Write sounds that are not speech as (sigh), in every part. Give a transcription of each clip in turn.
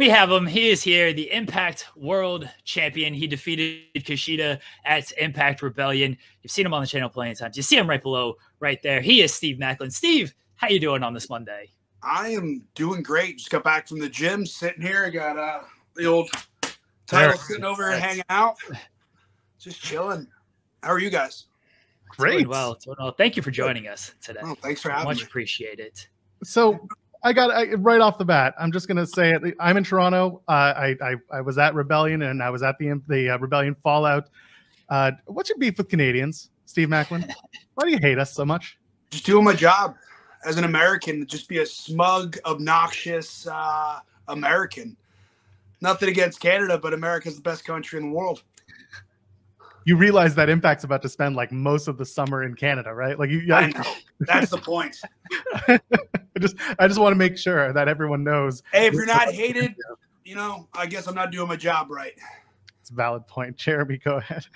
We have him. He is here, the Impact World Champion. He defeated Kushida at Impact Rebellion. You've seen him on the channel plenty of times. You see him right below, right there. He is Steve Maclin. Steve, how you doing on this Monday? I am doing great. Just got back from the gym, sitting here. I got uh, the old title sitting over and hanging out, just chilling. How are you guys? Great. Doing well, doing well. Thank you for joining us today. Oh, thanks for having me. Much me. appreciate it. So I got I, right off the bat. I'm just gonna say it. I'm in Toronto. Uh, I, I I was at Rebellion and I was at the the uh, Rebellion Fallout. Uh, what's your beef with Canadians, Steve Maclin? (laughs) Why do you hate us so much? Just doing my job as an American. Just be a smug, obnoxious uh, American. Nothing against Canada, but America's the best country in the world. You realize that Impact's about to spend like most of the summer in Canada, right? Like you. I know. That's the point. (laughs) I just I just want to make sure that everyone knows. Hey, if you're not hated, you know, I guess I'm not doing my job right. It's a valid point. Jeremy, go ahead.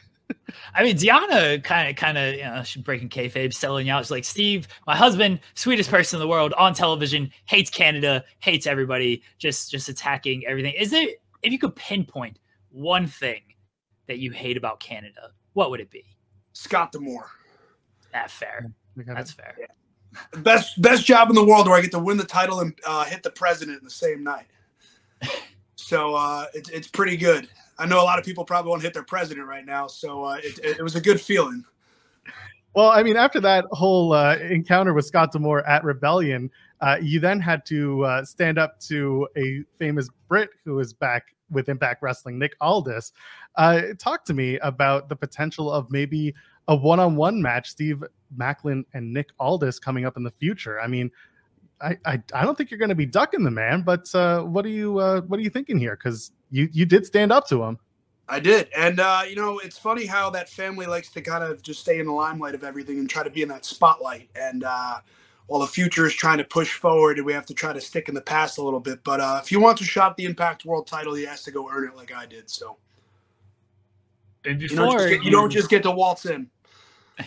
I mean, Deonna kind of, kind of, you know, she's breaking kayfabe, selling out. She's like, Steve, my husband, sweetest person in the world, on television, hates Canada, hates everybody, just, just attacking everything. Is there, if you could pinpoint one thing that you hate about Canada, what would it be? Scott D'Amore. That ah, fair. That's it. fair. Yeah. Best best job in the world where I get to win the title and uh, hit the president in the same night. (laughs) So uh, it's it's pretty good. I know a lot of people probably won't hit their president right now, so uh, it, it, it was a good feeling. Well, I mean, after that whole uh, encounter with Scott D'Amore at Rebellion, uh, you then had to uh, stand up to a famous Brit who is back with Impact Wrestling, Nick Aldis. Uh, talk to me about the potential of maybe a one-on-one match, Steve Maclin and Nick Aldis coming up in the future. I mean, I I, I don't think you're going to be ducking the man, but uh, what are you uh, what are you thinking here? Because you you did stand up to him. I did, and uh, you know, it's funny how that family likes to kind of just stay in the limelight of everything and try to be in that spotlight. And uh, while the future is trying to push forward, we have to try to stick in the past a little bit. But uh, if he wants to shot the Impact World Title, he has to go earn it like I did. So And you don't, before just get, you don't just get to waltz in. (laughs)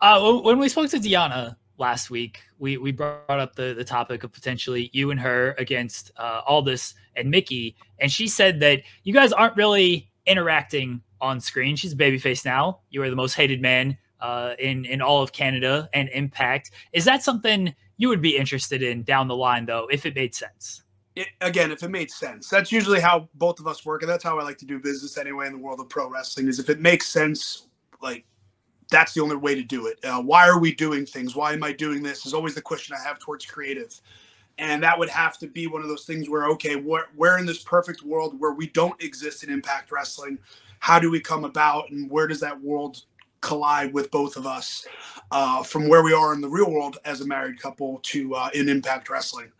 Uh, when we spoke to Deonna last week, we, we brought up the, the topic of potentially you and her against uh, Aldis and Mickie, and she said that you guys aren't really interacting on screen. She's a babyface now. You are the most hated man uh, in in all of Canada and Impact. Is that something you would be interested in down the line, though, if it made sense? It, again, if it made sense, that's usually how both of us work, and that's how I like to do business anyway in the world of pro wrestling. Is if it makes sense, like that's the only way to do it. Uh, why are we doing things? Why am I doing this? Is always the question I have towards creative, and that would have to be one of those things where okay, we're in this perfect world where we don't exist in Impact Wrestling, how do we come about, and where does that world collide with both of us uh, from where we are in the real world as a married couple to uh, in Impact Wrestling?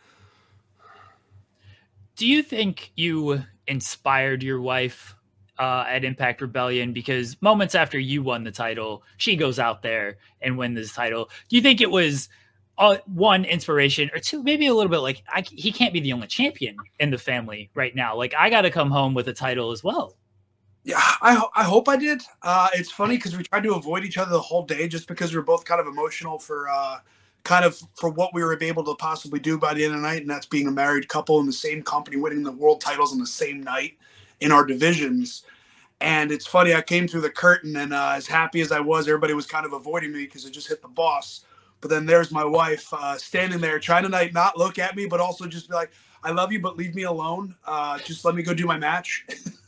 Do you think you inspired your wife uh, at Impact Rebellion because moments after you won the title, she goes out there and wins this title. Do you think it was uh, one inspiration or two, maybe a little bit like I, he can't be the only champion in the family right now? Like I got to come home with a title as well. Yeah, I, ho- I hope I did. Uh, it's funny because we tried to avoid each other the whole day just because we are both kind of emotional for uh, kind of for what we were able to possibly do by the end of the night, and that's being a married couple in the same company, winning the world titles on the same night in our divisions. And it's funny, I came through the curtain, and uh, as happy as I was, everybody was kind of avoiding me because it just hit the boss. But then there's my wife uh, standing there trying to not look at me, but also just be like, "I love you, but leave me alone. Uh, just let me go do my match." (laughs)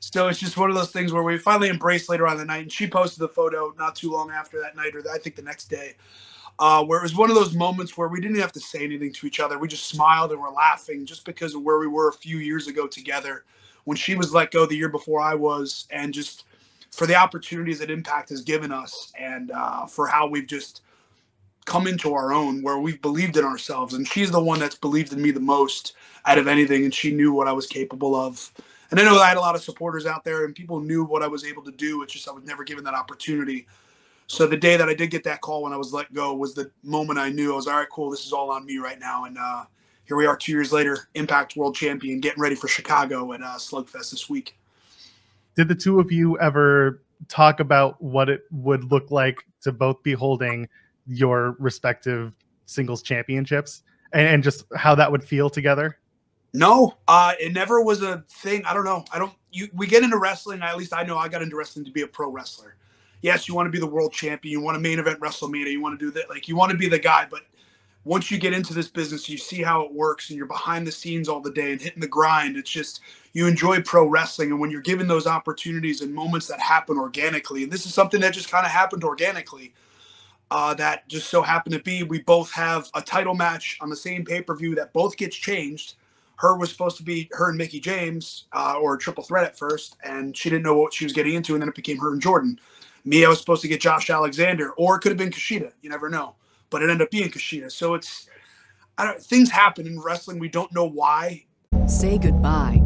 so it's just one of those things where we finally embraced later on the night. And she posted the photo not too long after that night, or I think the next day, uh, where it was one of those moments where we didn't have to say anything to each other. We just smiled and were laughing just because of where we were a few years ago together when she was let go the year before I was, and just for the opportunities that Impact has given us and uh, for how we've just come into our own where we've believed in ourselves. And she's the one that's believed in me the most out of anything. And she knew what I was capable of. And I know I had a lot of supporters out there and people knew what I was able to do. It's just I was never given that opportunity. So the day that I did get that call when I was let go was the moment I knew I was all right, cool. This is all on me right now. And uh, here we are two years later, Impact World Champion, getting ready for Chicago at uh, Slugfest this week. Did the two of you ever talk about what it would look like to both be holding your respective singles championships and, and just how that would feel together? No, uh, it never was a thing. I don't know. I don't. You we get into wrestling. At least I know I got into wrestling to be a pro wrestler. Yes, you want to be the world champion. You want to main event WrestleMania. You want to do that. Like you want to be the guy. But once you get into this business, you see how it works, and you're behind the scenes all the day and hitting the grind. It's just you enjoy pro wrestling, and when you're given those opportunities and moments that happen organically, and this is something that just kind of happened organically uh, that just so happened to be we both have a title match on the same pay per view that both gets changed. Her was supposed to be her and Mickie James uh, or triple threat at first, and she didn't know what she was getting into, and then it became her and Jordynne. I was supposed to get Josh Alexander, or it could have been Kushida. You never know, but it ended up being Kushida. So it's I don't, things happen in wrestling. We don't know why. Say goodbye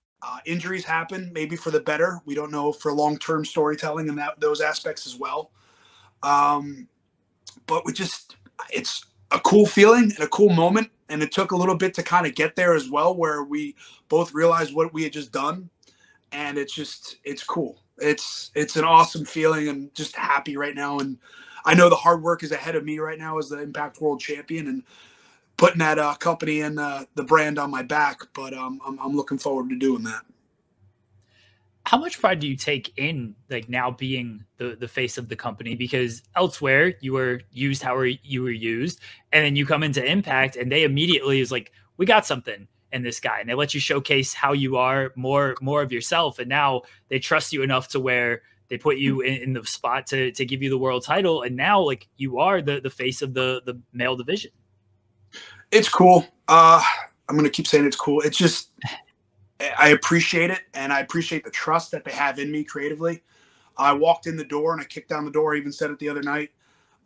Uh, injuries happen, maybe for the better. We don't know for long-term storytelling and that those aspects as well. Um, but we just, it's a cool feeling and a cool moment. And it took a little bit to kind of get there as well, where we both realized what we had just done. And it's just, it's cool. It's, it's an awesome feeling and just happy right now. And I know the hard work is ahead of me right now as the Impact World Champion and putting that uh, company and uh, the brand on my back. But um, I'm, I'm looking forward to doing that how much pride do you take in like now being the the face of the company because elsewhere you were used how you were used and then you come into impact and they immediately is like we got something in this guy and they let you showcase how you are more more of yourself and now they trust you enough to where they put you in, in the spot to to give you the world title and now like you are the the face of the the male division it's cool uh i'm gonna keep saying it's cool it's just I appreciate it, and I appreciate the trust that they have in me creatively. I walked in the door and I kicked down the door. I even said it the other night.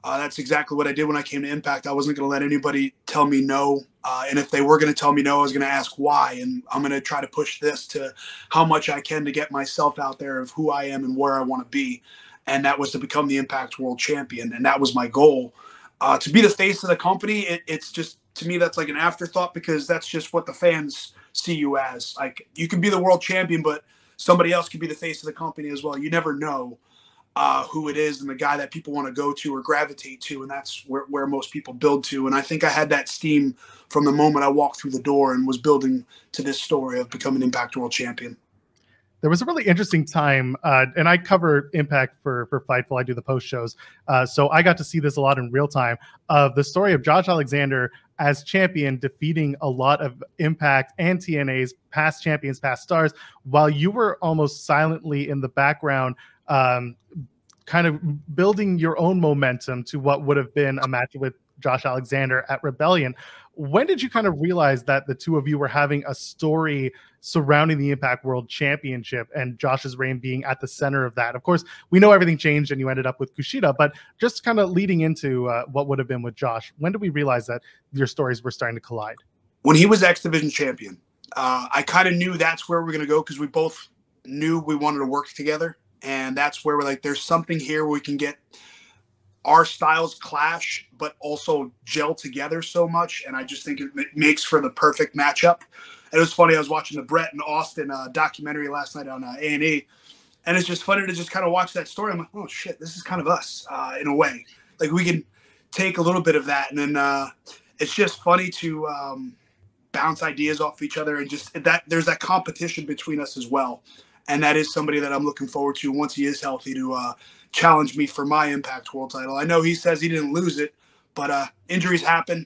Uh, that's exactly what I did when I came to Impact. I wasn't going to let anybody tell me no. Uh, and if they were going to tell me no, I was going to ask why. And I'm going to try to push this to how much I can to get myself out there of who I am and where I want to be. And that was to become the Impact World Champion. And that was my goal. Uh, to be the face of the company, it, it's just, to me, that's like an afterthought because that's just what the fans see you as. Like you can be the world champion, but somebody else could be the face of the company as well. You never know uh, who it is and the guy that people want to go to or gravitate to, and that's where, where most people build to. And I think I had that steam from the moment I walked through the door and was building to this story of becoming Impact World Champion there was a really interesting time, uh, and I cover Impact for for Fightful. I do the post shows, uh, so I got to see this a lot in real time of the story of Josh Alexander as champion defeating a lot of Impact and TNA's past champions, past stars, while you were almost silently in the background. Um, kind of building your own momentum to what would have been a match with Josh Alexander at Rebellion. When did you kind of realize that the two of you were having a story surrounding the Impact World Championship and Josh's reign being at the center of that? Of course, we know everything changed and you ended up with Kushida, but just kind of leading into uh, what would have been with Josh, when did we realize that your stories were starting to collide? When he was X Division champion, uh, I kind of knew that's where we're going to go because we both knew we wanted to work together. And that's where we're like, there's something here we can get our styles clash, but also gel together so much. And I just think it makes for the perfect matchup. It was funny. I was watching the Bret and Austin uh, documentary last night on uh, A&E, and it's just funny to just kind of watch that story. I'm like, oh shit, this is kind of us uh, in a way. Like we can take a little bit of that, and then uh, it's just funny to um, bounce ideas off each other, and just that there's that competition between us as well. And that is somebody that I'm looking forward to once he is healthy to uh, challenge me for my Impact World title. I know he says he didn't lose it, but uh, injuries happen.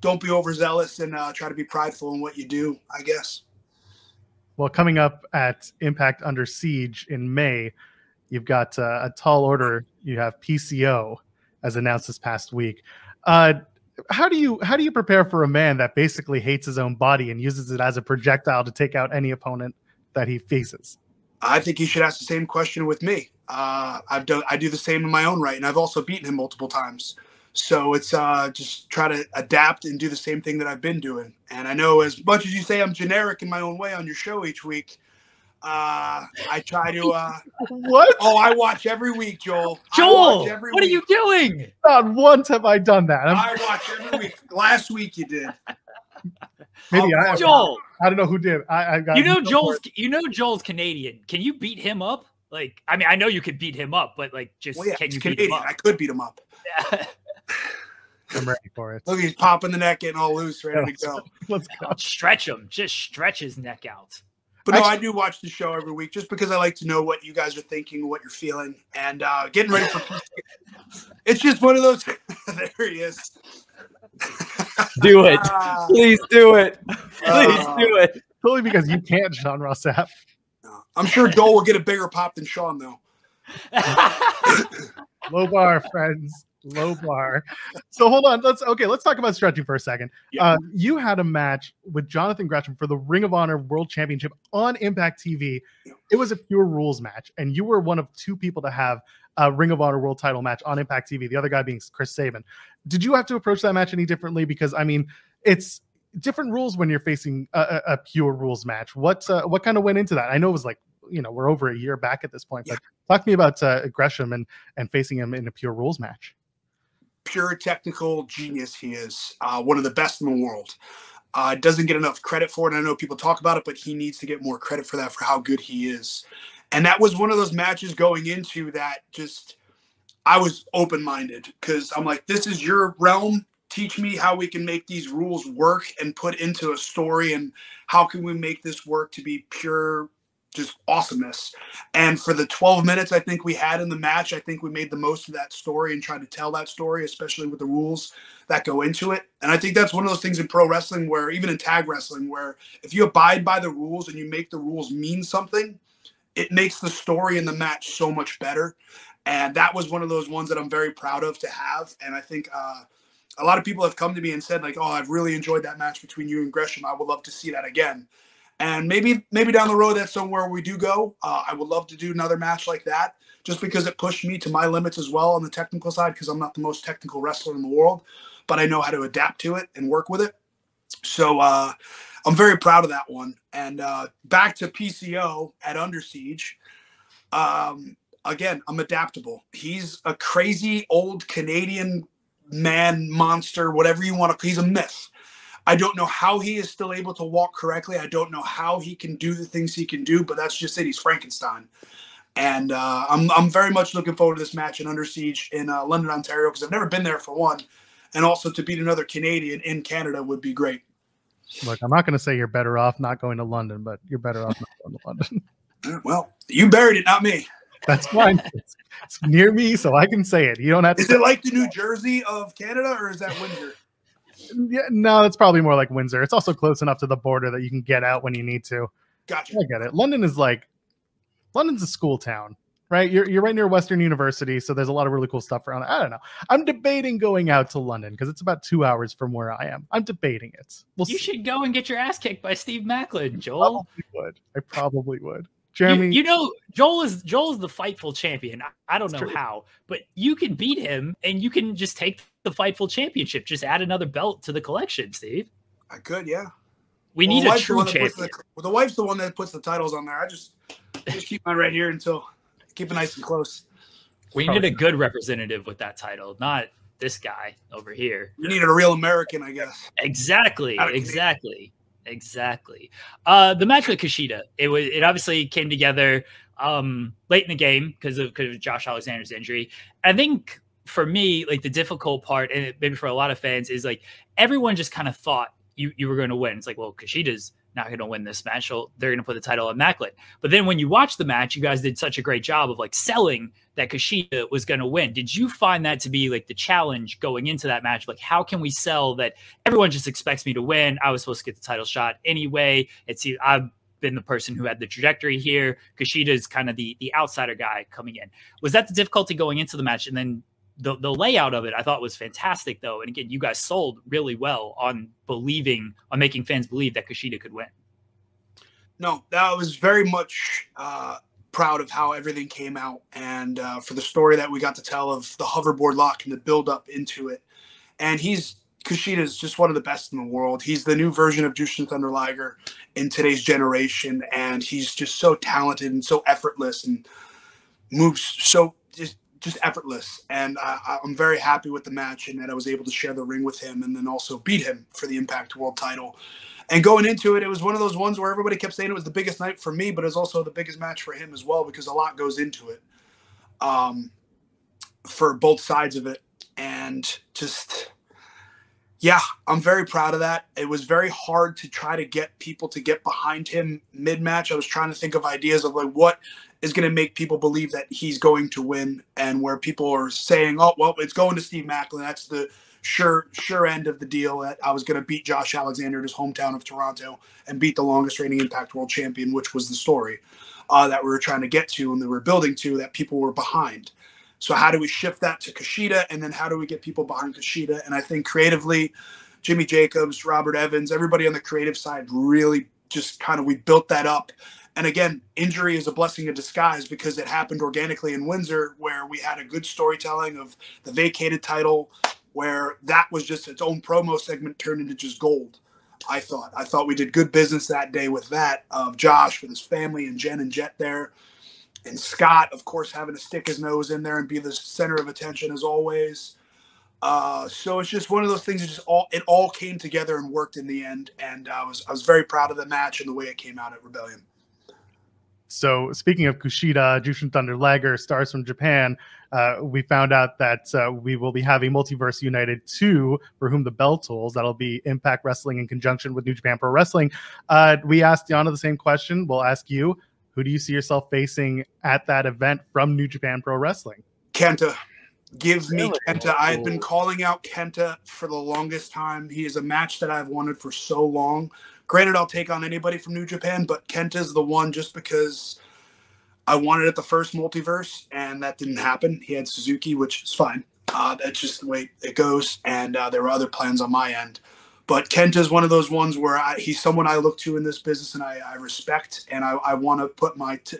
Don't be overzealous and uh, try to be prideful in what you do, I guess. Well, coming up at Impact Under Siege in May, you've got uh, a tall order. You have PCO as announced this past week. Uh, how do you how do you prepare for a man that basically hates his own body and uses it as a projectile to take out any opponent that he faces? I think he should ask the same question with me. Uh, I've done I do the same in my own right, and I've also beaten him multiple times. So it's uh, just try to adapt and do the same thing that I've been doing. And I know as much as you say I'm generic in my own way on your show each week, uh, I try to. Uh, (laughs) what? Oh, I watch every week, Joel. Joel, what week. are you doing? Not once have I done that. I'm... i watch every week. Last week you did. Maybe I, Joel. I don't know who did. I, I got you know Joel's. You know Joel's Canadian. Can you beat him up? Like, I mean, I know you could beat him up, but like, just well, yeah, can you Canadian. beat him up? I could beat him up. Yeah. (laughs) I'm ready for it. Look, he's popping the neck, getting all loose, ready to go. (laughs) Let's go. Stretch him. Just stretch his neck out. But no, I do watch the show every week just because I like to know what you guys are thinking, what you're feeling, and uh, getting ready for. it's just one of those. (laughs) there he is. do it, uh, please do it, please uh, do it. Totally because you can't, Sean Ross Sapp. I'm sure Joel will get a bigger pop than Sean, though. (laughs) Low bar, friends. Low bar. So hold on. Let's okay. Let's talk about stretching for a second. Yeah. Uh, you had a match with Jonathan Gresham for the Ring of Honor World Championship on Impact TV. Yeah. It was a pure rules match, and you were one of two people to have a Ring of Honor World Title match on Impact TV. The other guy being Chris Sabin. Did you have to approach that match any differently? Because I mean, it's different rules when you're facing a, a pure rules match. What uh, what kind of went into that? I know it was like you know we're over a year back at this point, but talk to me about uh, Gresham and and facing him in a pure rules match. Pure technical genius, he is uh, one of the best in the world. Uh, doesn't get enough credit for it. I know people talk about it, but he needs to get more credit for that for how good he is. And that was one of those matches going into that just I was open minded because I'm like, this is your realm teach me how we can make these rules work and put into a story and how can we make this work to be pure just awesomeness and for the 12 minutes i think we had in the match i think we made the most of that story and tried to tell that story especially with the rules that go into it and i think that's one of those things in pro wrestling where even in tag wrestling where if you abide by the rules and you make the rules mean something it makes the story in the match so much better and that was one of those ones that i'm very proud of to have and i think uh, a lot of people have come to me and said like, "Oh, I've really enjoyed that match between you and Gresham. I would love to see that again." And maybe maybe down the road that's somewhere we do go. Uh, I would love to do another match like that, just because it pushed me to my limits as well on the technical side. Because I'm not the most technical wrestler in the world, but I know how to adapt to it and work with it. So uh, I'm very proud of that one. And uh, back to PCO at Under Siege. Um, again, I'm adaptable. He's a crazy old Canadian man, monster, whatever you want to. He's a myth. I don't know how he is still able to walk correctly. I don't know how he can do the things he can do, but that's just it. He's Frankenstein. And uh, I'm, I'm very much looking forward to this match in Under Siege in uh, London, Ontario, because I've never been there for one. And also to beat another Canadian in Canada would be great. Look, I'm not going to say you're better off not going to London, but you're better off not going to London. (laughs) Well, you buried it, not me. That's fine. it's, it's, near me, so I can say it. You don't have to. Is it like the New Jersey of Canada, or is that Windsor? Yeah, no, it's probably more like Windsor. It's also close enough to the border that you can get out when you need to. Gotcha. I get it. London is like London's a school town. right? You're you're right near Western University, so there's a lot of really cool stuff around. I don't know. I'm debating going out to London because it's about two hours from where I am. I'm debating it. We'll you see. should go and get your ass kicked by Steve Maclin, Joel. I probably would. I probably would. Jeremy, you, you, know, Joel is Joel is the fightful champion. I, I don't know true. how, but you can beat him, and you can just take the fightful championship. Just add another belt to the collection, Steve. I could, yeah. We well, need a true champion. The, well, the wife's the one that puts the titles on there. I just just keep mine right here until keep it nice and close. We Probably need a good representative with that title, not this guy over here. You needed a real American, I guess. Exactly. Exactly. Exactly. Uh, the match with Kushida, it was it obviously came together um, late in the game because of because of Josh Alexander's injury. I think for me, like the difficult part, and maybe for a lot of fans, is like everyone just kind of thought you you were going to win. It's like, well, Kushida's not going to win this match. So they're going to put the title on Maclin. But then when you watch the match, you guys did such a great job of like selling that Kushida was going to win. Did you find that to be like the challenge going into that match? Like, how can we sell that everyone just expects me to win? I was supposed to get the title shot anyway. It's I've been the person who had the trajectory here. Kushida is kind of the the outsider guy coming in. Was that the difficulty going into the match? And then the, the layout of it I thought was fantastic though. And again, you guys sold really well on believing on making fans believe that Kushida could win. No, that was very much uh, proud of how everything came out and uh, for the story that we got to tell of the hoverboard lock and the build up into it. And he's Kushida is just one of the best in the world. He's the new version of Jushin Thunder Liger in today's generation, and he's just so talented and so effortless and moves so just just effortless. And I, I'm very happy with the match and that I was able to share the ring with him and then also beat him for the Impact World title. And going into it, it was one of those ones where everybody kept saying it was the biggest night for me, but it was also the biggest match for him as well because a lot goes into it um, for both sides of it. And just, yeah, I'm very proud of that. It was very hard to try to get people to get behind him mid match. I was trying to think of ideas of like what is going to make people believe that he's going to win, and where people are saying, "Oh, well, it's going to Steve Maclin. That's the sure sure end of the deal. That I was going to beat Josh Alexander in his hometown of Toronto and beat the longest reigning Impact World Champion, which was the story uh, that we were trying to get to and that we were building to. That people were behind. So how do we shift that to Kushida, and then how do we get people behind Kushida? And I think creatively, Jimmy Jacobs, Robert Evans, everybody on the creative side really just kind of we built that up and again, injury is a blessing in disguise because it happened organically in Windsor, where we had a good storytelling of the vacated title, where that was just its own promo segment turned into just gold. I thought. I thought we did good business that day with that of Josh with his family and Jen and Jet there, and Scott, of course, having to stick his nose in there and be the center of attention as always. Uh, so it's just one of those things. That just all it all came together and worked in the end, and I was I was very proud of the match and the way it came out at Rebellion. So speaking of Kushida, Jushin Thunder Liger, stars from Japan, uh, we found out that uh, we will be having Multiverse United 2, for whom the bell tolls. That'll be Impact Wrestling in conjunction with New Japan Pro Wrestling. Uh, we asked Deonna the same question. We'll ask you, who do you see yourself facing at that event from New Japan Pro Wrestling? Kenta. Give me really? Kenta. I've been calling out Kenta for the longest time. He is a match that I've wanted for so long. Granted, I'll take on anybody from New Japan, but Kenta's the one just because I wanted it the first multiverse, and that didn't happen. He had Suzuki, which is fine. Uh, that's just the way it goes. And uh, there were other plans on my end. But Kenta is one of those ones where I, he's someone I look to in this business and I, I respect, and I, I want to put my t-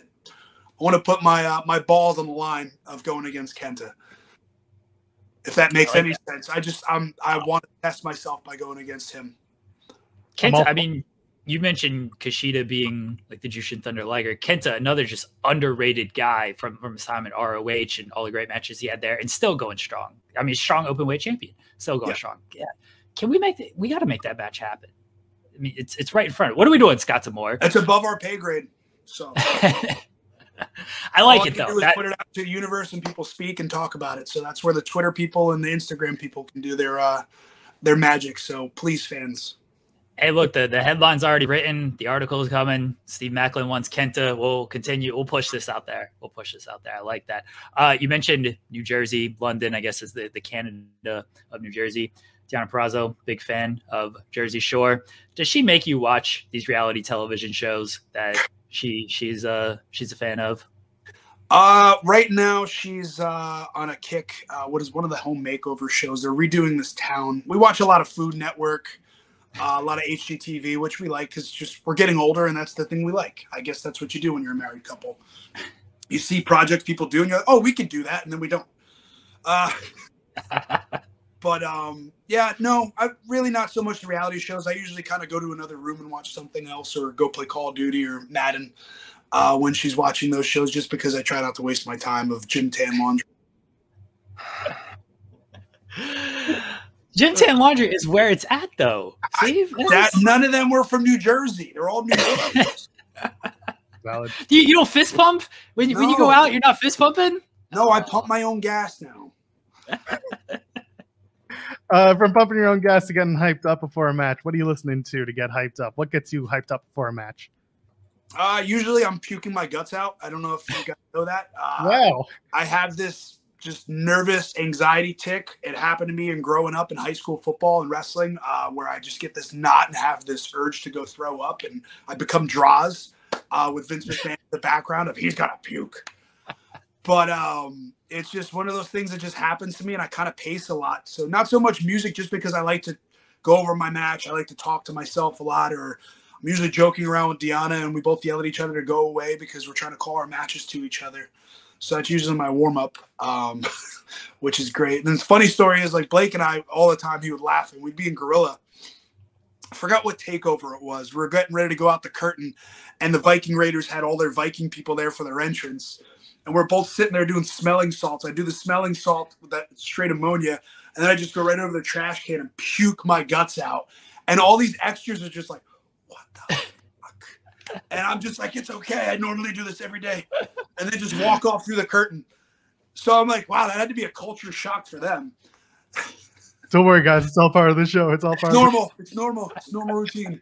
I want to put my uh, my balls on the line of going against Kenta. If that makes like any that. sense, I just I'm I want to test myself by going against him. Kenta, I mean, you mentioned Kushida being like the Jushin Thunder Liger. Kenta, another just underrated guy from from his time at ROH and all the great matches he had there, and still going strong. I mean, strong open weight champion, still going yeah. strong. Yeah, can we make it? We got to make that match happen. I mean, it's it's right in front. What are we doing, Scott D'Amore? It's above our pay grade. So (laughs) I like all it though. That... Put it out to the universe and people speak and talk about it. So that's where the Twitter people and the Instagram people can do their uh their magic. So please, fans, Hey, look, the, the headline's already written. The article is coming. Steve Maclin wants Kenta. We'll continue. We'll push this out there. We'll push this out there. I like that. Uh, you mentioned New Jersey, London, I guess is the, the Canada of New Jersey. Deonna Purrazzo, big fan of Jersey Shore. Does she make you watch these reality television shows that she she's uh she's a fan of? Uh, right now she's uh, on a kick. Uh, what is one of the home makeover shows? They're redoing this town. We watch a lot of Food Network, uh, a lot of HGTV, which we like because just we're getting older, and that's the thing we like. I guess that's what you do when you're a married couple. You see projects people do, and you're like, oh, we could do that, and then we don't. Uh, (laughs) but um, yeah, no, I really not so much the reality shows. I usually kind of go to another room and watch something else, or go play Call of Duty or Madden uh, when she's watching those shows, just because I try not to waste my time of gym tan laundry. Gym Tan Laundry is where it's at, though. Steve, I, that, none of them were from New Jersey. They're all New Yorkers. (laughs) Valid. You, you don't fist pump when, no. when you go out. You're not fist pumping. No, I pump my own gas now. (laughs) uh, from pumping your own gas to getting hyped up before a match, what are you listening to to get hyped up? What gets you hyped up before a match? Uh, usually I'm puking my guts out. I don't know if you guys know that. Uh, wow. I have this just nervous anxiety tick. It happened to me in growing up in high school football and wrestling, uh, where I just get this knot and have this urge to go throw up, and I become Droz uh, with Vince McMahon in the background of he's got to puke. But um, it's just one of those things that just happens to me, and I kind of pace a lot. So not so much music, just because I like to go over my match. I like to talk to myself a lot, or I'm usually joking around with Deonna, and we both yell at each other to go away because we're trying to call our matches to each other. So that's usually my warm up, um, (laughs) which is great. And the funny story is like Blake and I all the time he would laugh and we'd be in Gorilla. I forgot what takeover it was. We were getting ready to go out the curtain, and the Viking Raiders had all their Viking people there for their entrance. And we're both sitting there doing smelling salts. I do the smelling salt with that straight ammonia, and then I just go right over the trash can and puke my guts out. And all these extras are just like, what the (laughs) fuck? and I'm just like, it's okay. I normally do this every day. And then just walk off through the curtain. So I'm like, wow, that had to be a culture shock for them. Don't worry, guys. It's all part of the show. It's all part it's normal. It's normal. It's normal routine.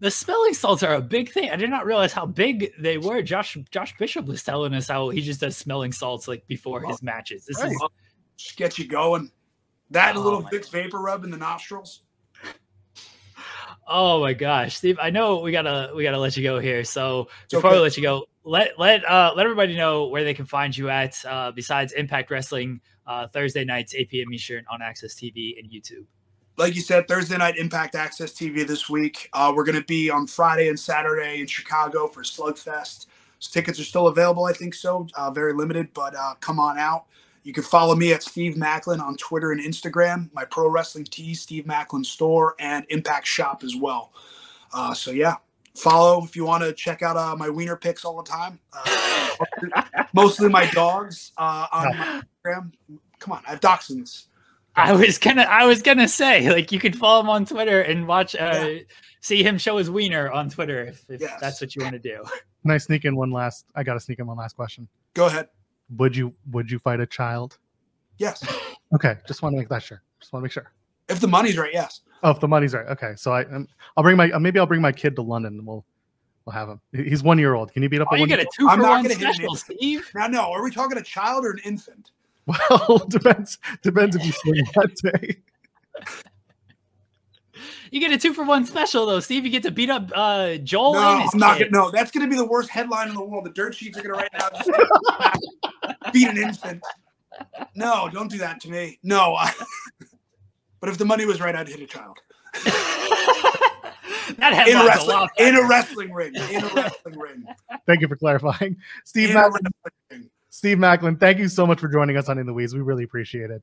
The smelling salts are a big thing. I did not realize how big they were. Josh Josh Bishop was telling us how he just does smelling salts like before his matches. This right. is just get you going. That and a little Vicks vapor rub in the nostrils. Oh my gosh, Steve! I know we gotta we gotta let you go here. So before okay. we let you go, let let uh, let everybody know where they can find you at. Uh, besides Impact Wrestling, uh, Thursday nights 8 p.m. Eastern on AXS TV and YouTube. Like you said, Thursday night Impact AXS TV this week. Uh, we're gonna be on Friday and Saturday in Chicago for Slugfest. So tickets are still available. I think so. Uh, very limited, but uh, come on out. You can follow me at Steve Maclin on Twitter and Instagram, my pro wrestling tee, Steve Maclin store, and Impact Shop as well. So yeah, follow if you want to check out uh, my wiener pics all the time. Uh, mostly my dogs uh, on my Instagram. Come on, I have dachshunds. I was gonna, I was gonna say, like, you could follow him on Twitter and watch, uh, yeah. see him show his wiener on Twitter if, if yes. that's what you want to do. Can I sneak in one last? I gotta sneak in one last question. Go ahead would you would you fight a child? Yes. Okay, just want to make that sure. Just want to make sure. If the money's right, yes. Oh, if the money's right. Okay, so I um, I'll bring my uh, maybe I'll bring my kid to London and we'll we'll have him. He's one year old. Can you beat up? Oh, a you get a two I'm for one special, Steve. Now, no, are we talking a child or an infant? (laughs) Well, depends depends if you swing that day. You get a two for one special though, Steve. You get to beat up uh, Joel. No, I'm not gonna. No, that's gonna be the worst headline in the world. The dirt sheets are gonna write now. (laughs) beat an infant. No, don't do that to me. No. I, (laughs) but if the money was right, I'd hit a child. (laughs) that in a, wrestling, in a wrestling ring. In a wrestling ring. Thank you for clarifying, Steve Maclin. Steve Maclin, thank you so much for joining us on In the Weeds. We really appreciate it.